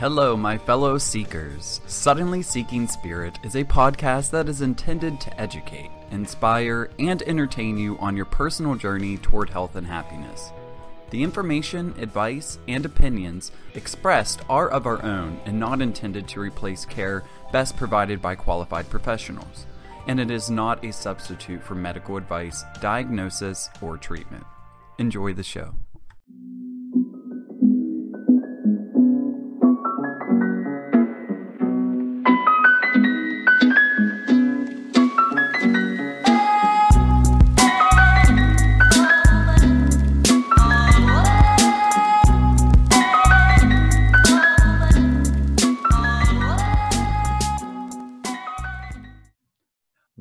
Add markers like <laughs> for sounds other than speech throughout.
Hello, my fellow seekers. Suddenly Seeking Spirit is a podcast that is intended to educate, inspire, and entertain you on your personal journey toward health and happiness. The information, advice, and opinions expressed are of our own and not intended to replace care best provided by qualified professionals, and it is not a substitute for medical advice, diagnosis, or treatment. Enjoy the show.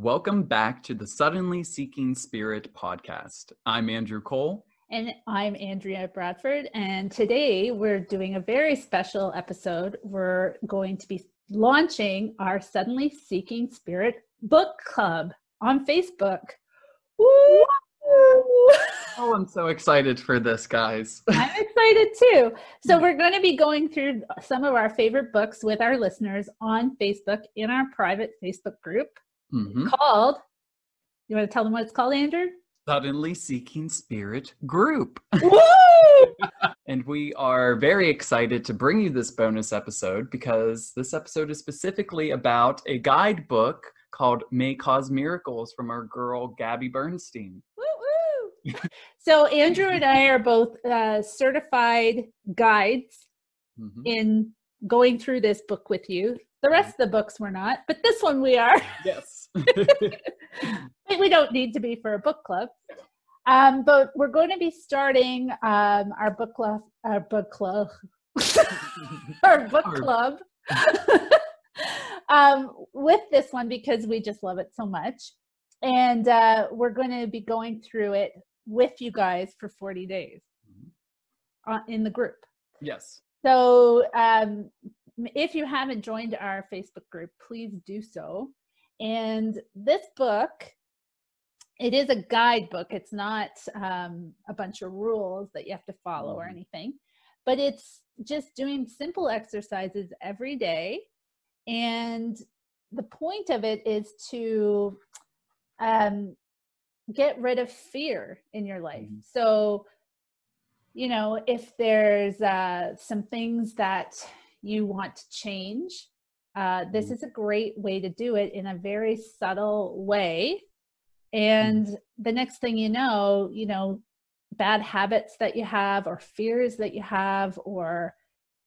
Welcome back to the Suddenly Seeking Spirit podcast. I'm Andrew Cole. And I'm Andrea Bradford. And today we're doing a very special episode. We're going to be launching our Suddenly Seeking Spirit book club on Facebook. Woo! Oh, I'm so excited for this, guys. <laughs> I'm excited too. So, we're going to be going through some of our favorite books with our listeners on Facebook in our private Facebook group mm-hmm. called. You want to tell them what it's called, Andrew? Suddenly Seeking Spirit Group. Woo! <laughs> And we are very excited to bring you this bonus episode because this episode is specifically about a guidebook called May Cause Miracles from our girl, Gabby Bernstein. Woo! So, Andrew and I are both uh, certified guides mm-hmm. in going through this book with you. The rest of the books we're not, but this one we are. Yes. <laughs> we don't need to be for a book club. Um, but we're going to be starting um, our book club, our book club, <laughs> our book club <laughs> um, with this one because we just love it so much. And uh, we're going to be going through it with you guys for 40 days mm-hmm. uh, in the group. Yes. So um, if you haven't joined our Facebook group, please do so. And this book, it is a guidebook. It's not um, a bunch of rules that you have to follow or mm-hmm. anything, but it's just doing simple exercises every day. And the point of it is to um, get rid of fear in your life. Mm-hmm. So, you know, if there's uh, some things that you want to change, uh, this mm-hmm. is a great way to do it in a very subtle way. And mm-hmm. the next thing you know, you know, bad habits that you have or fears that you have or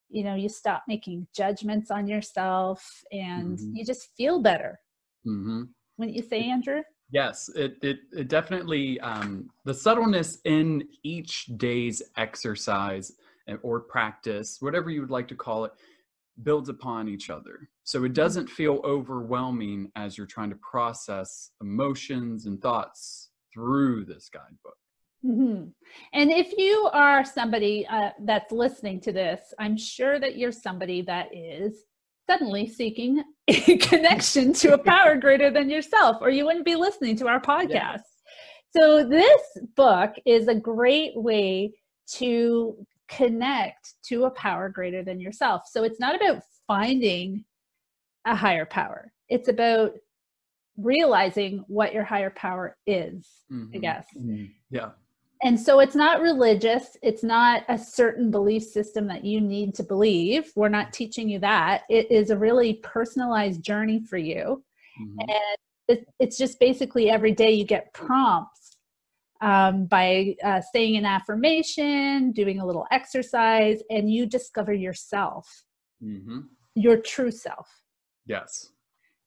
you know you stop making judgments on yourself and mm-hmm. you just feel better mm-hmm. wouldn't you say andrew yes it, it, it definitely um, the subtleness in each day's exercise or practice whatever you would like to call it builds upon each other. So it doesn't feel overwhelming as you're trying to process emotions and thoughts through this guidebook. Mm-hmm. And if you are somebody uh, that's listening to this, I'm sure that you're somebody that is suddenly seeking <laughs> a connection to a power greater than yourself, or you wouldn't be listening to our podcast. Yes. So, this book is a great way to connect to a power greater than yourself. So it's not about finding a higher power, it's about realizing what your higher power is, mm-hmm. I guess. Mm-hmm. Yeah. And so it's not religious. It's not a certain belief system that you need to believe. We're not teaching you that. It is a really personalized journey for you. Mm-hmm. And it's just basically every day you get prompts um, by uh, saying an affirmation, doing a little exercise, and you discover yourself, mm-hmm. your true self. Yes.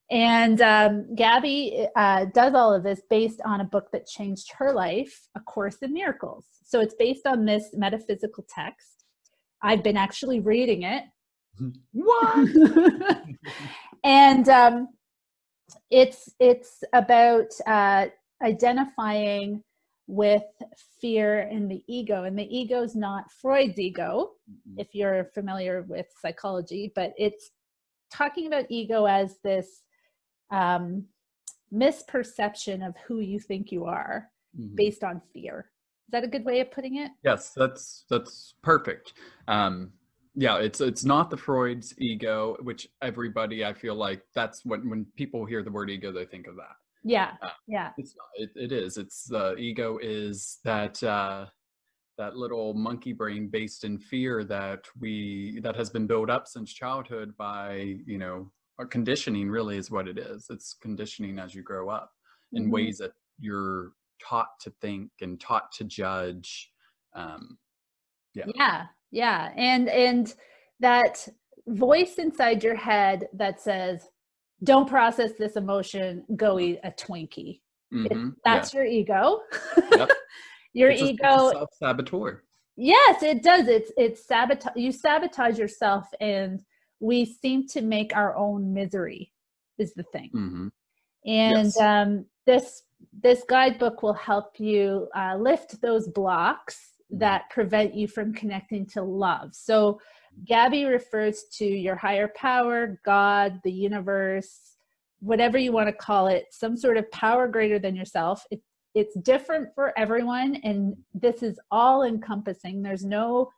And um, Gabby uh, does all of this based on a book that changed her life, A Course in Miracles. So it's based on this metaphysical text. I've been actually reading it. <laughs> What? <laughs> and um, it's it's about uh, identifying with fear and the ego. And the ego is not Freud's ego, mm-hmm. if you're familiar with psychology, but it's talking about ego as this um, misperception of who you think you are mm-hmm. based on fear. Is that a good way of putting it? Yes, that's that's perfect. Um, yeah it's it's not the freud's ego which everybody i feel like that's what when people hear the word ego they think of that yeah Uh, yeah it's not it, it is it's the ego is that uh that little monkey brain based in fear that we that has been built up since childhood by you know our conditioning really is what it is it's conditioning as you grow up in Mhm. ways that you're taught to think and taught to judge um Yeah. yeah yeah and and that voice inside your head that says don't process this emotion go eat a twinkie. Mhm, that's your ego. Yep. <laughs> your It's a- it's a ego self-saboteur. Yes it does. It's it's sabotage you sabotage yourself and we seem to make our own misery is the thing. Hmm and Yes. um, this this guidebook will help you uh, lift those blocks Mhm. that prevent you from connecting to love. So gabby refers to your higher power god the universe whatever you want to call it some sort of power greater than yourself. It, it's different for everyone and this is all encompassing. There's no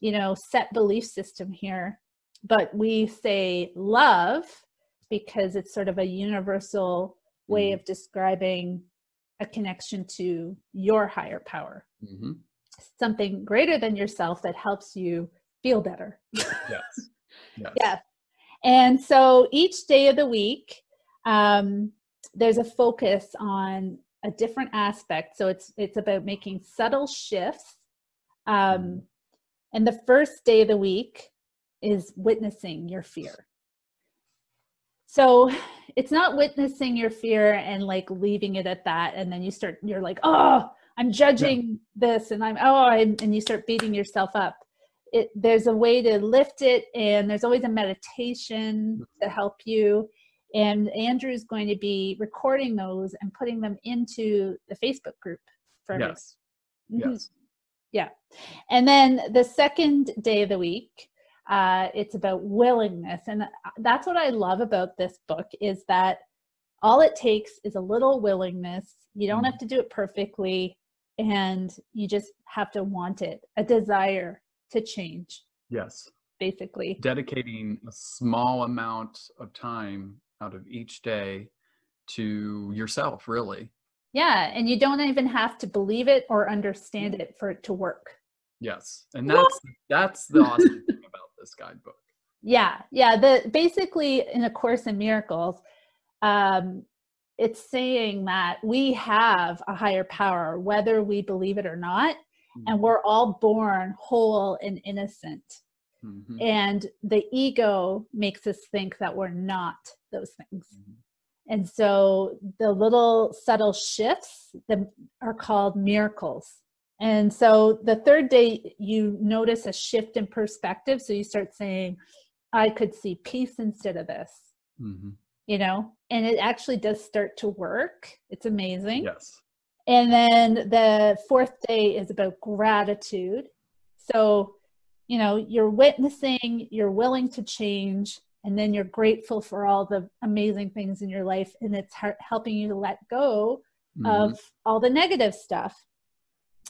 you know set belief system here but we say love because it's sort of a universal way Mhm. of describing a connection to your higher power. Hmm something greater than yourself that helps you feel better. Yes. Yes. Yeah and so each day of the week um, there's a focus on a different aspect. So it's it's about making subtle shifts. Um, Mhm. and the first day of the week is witnessing your fear. So it's not witnessing your fear and like leaving it at that and then you start you're like oh i'm judging this and i'm oh I'm, and you start beating yourself up it there's a way to lift it and there's always a meditation to help you and andrew's going to be recording those and putting them into the facebook group for yes Mhm. yes Yeah. And then the second day of the week, uh, it's about willingness. And that's what I love about this book is that all it takes is a little willingness. You don't have to do it perfectly, and you just have to want it, a desire to change, yes basically. dedicating a small amount of time out of each day to yourself really Yeah. And you don't even have to believe it or understand it for it to work. yes and that's that's the awesome <laughs> thing about this guidebook yeah yeah the basically in a course in miracles um it's saying that we have a higher power whether we believe it or not and we're all born whole and innocent Mhm, and the ego makes us think that we're not those things mhm. and so the little subtle shifts that are called miracles. And so the third day, you notice a shift in perspective. So you start saying, I could see peace instead of this, Mhm. you know, and it actually does start to work. It's amazing. yes And then the fourth day is about gratitude. So, you know, you're witnessing, you're willing to change, and then you're grateful for all the amazing things in your life. And it's helping you to let go Mhm. of all the negative stuff.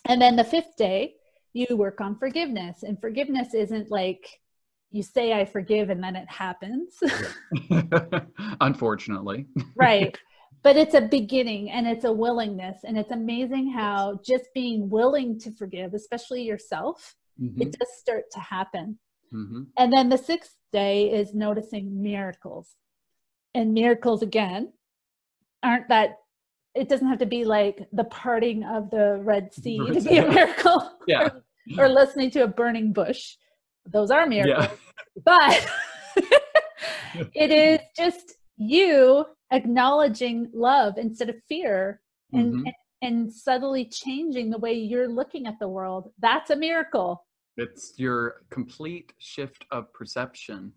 And then the fifth day, you work on forgiveness. And forgiveness isn't like you say, I forgive, and then it happens. <laughs> unfortunately right but it's a beginning and it's a willingness. And it's amazing how just being willing to forgive especially yourself Mhm, it does start to happen. Mhm. and then the sixth day is noticing miracles. And miracles again aren't that it doesn't have to be like the parting of the red sea to be a miracle <laughs> yeah. or listening to a burning bush. Those are miracles. Yeah but <laughs> it is just you acknowledging love instead of fear and, Mhm. and and subtly changing the way you're looking at the world that's a miracle it's your complete shift of perception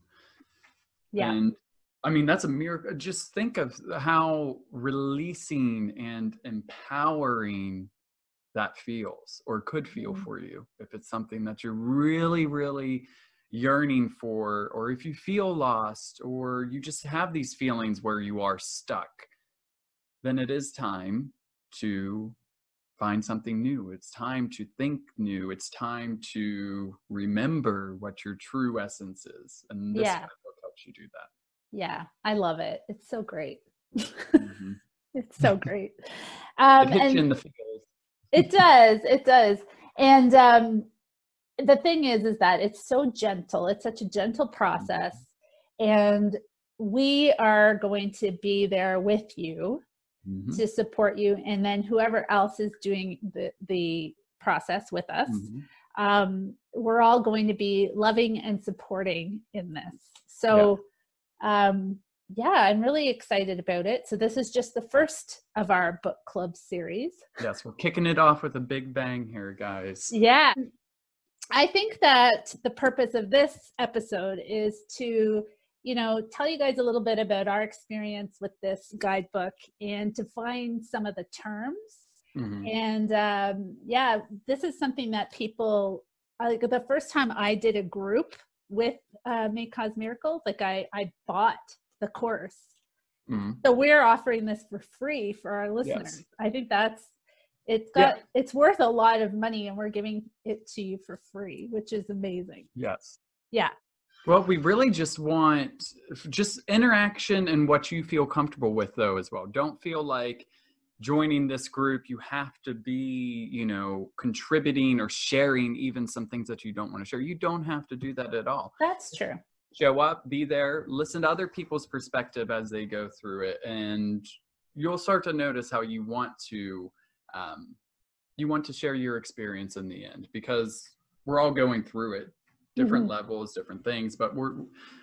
yeah And I mean, that's a miracle. Just think of how releasing and empowering that feels or could feel Mhm. for you if it's something that you're really, really yearning for, or if you feel lost, or you just have these feelings where you are stuck, then it is time to find something new. It's time to think new. It's time to remember what your true essence is. And this Yeah. book helps you do that. Yeah, I love it. It's so great. Mhm. <laughs> it's so great. Um, it hits and you in the feels. it does. It does. And um, the thing is, is that it's so gentle. It's such a gentle process, and we are going to be there with you Mhm. to support you, and then whoever else is doing the the process with us. Mhm. um, we're all going to be loving and supporting in this. So, um, yeah, I'm really excited about it. So, this is just the first of our book club series. Yes, we're kicking it off with a big bang here, guys. Yeah. I think that the purpose of this episode is to, you know, tell you guys a little bit about our experience with this guidebook and to find some of the terms Mhm. and um, yeah this is something that people like the first time i did a group with uh, may cause miracles like i i bought the course Mhm. so we're offering this for free for our listeners i think that's it's Yeah. got it's worth a lot of money and we're giving it to you for free which is amazing Yes. yeah Well, we really just want just interaction and what you feel comfortable with, though, as well. Don't feel like joining this group, you have to be, you know, contributing or sharing even some things that you don't want to share. You don't have to do that at all. that's true Show up, be there, listen to other people's perspective as they go through it, and you'll start to notice how you want to, um, you want to share your experience in the end because we're all going through it different levels different things but we're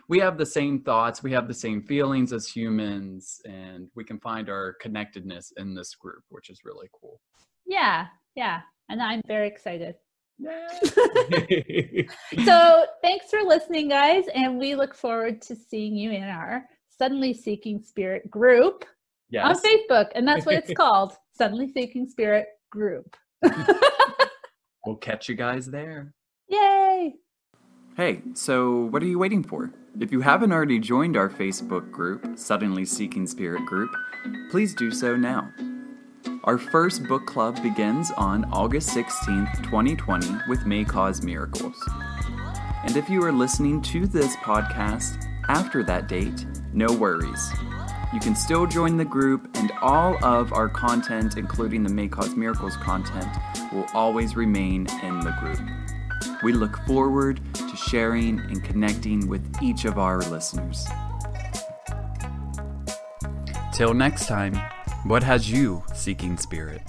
we have the same thoughts we have the same feelings as humans and we can find our connectedness in this group which is really cool. Yeah yeah and i'm very excited. <laughs> So thanks for listening guys and we look forward to seeing you in our suddenly seeking spirit group yes. On facebook and that's what it's <laughs> called suddenly seeking spirit group <laughs> we'll catch you guys there yay Hey, so what are you waiting for? If you haven't already joined our Facebook group, Suddenly Seeking Spirit Group, please do so now. Our first book club begins on August 16th, 2020, with May Cause Miracles. And if you are listening to this podcast after that date, no worries. You can still join the group, and all of our content, including the May Cause Miracles content, will always remain in the group. We look forward to sharing and connecting with each of our listeners. Till next time, what has you seeking spirit?